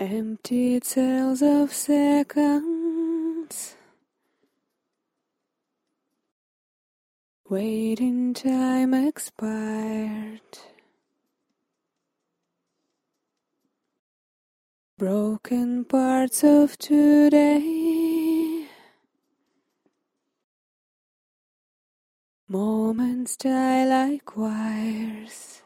Empty cells of seconds. Waiting time expired. Broken parts of today. Moments die like wires.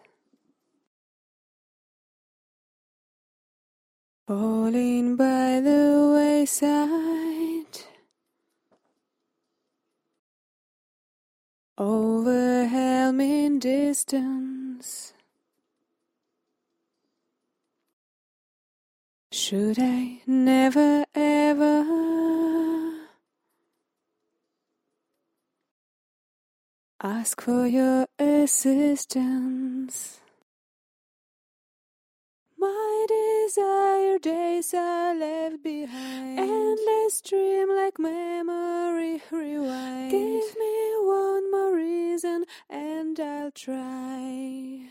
Falling by the wayside. Overwhelming distance. Should I never ever ask for your assistance? My desire days are left behind. Endless dream like memory rewind. Give me one more reason and I'll try.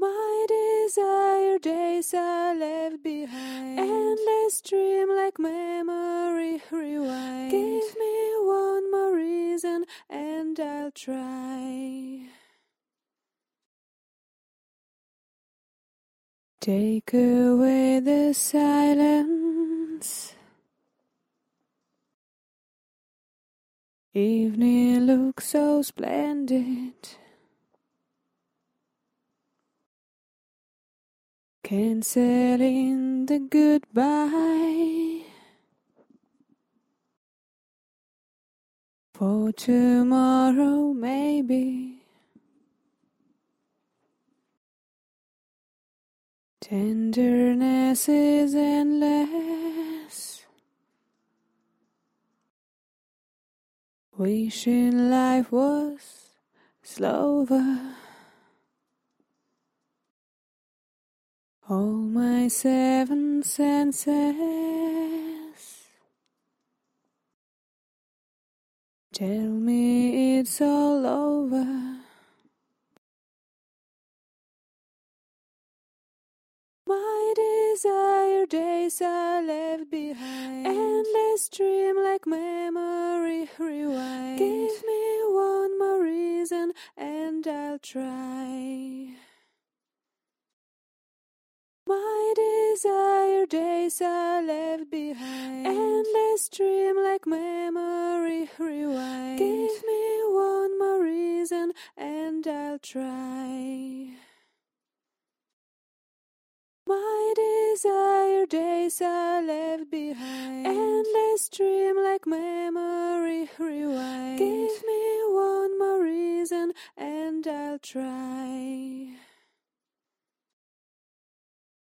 My desire days are left behind. Endless dream like memory rewind. Give me one more reason and I'll try. Take away the silence. Evening looks so splendid. Canceling the goodbye. For tomorrow, maybe. Tenderness is endless. Wishing life was slower. All my seven senses tell me it's all over. Desire days are left behind. Endless dream like memory rewind. Give me one more reason and I'll try. My desire days are left behind. Endless dream like memory rewind. Give me one more reason and I'll try. Desire days are left behind. Endless dream like memory rewind. Give me one more reason and I'll try.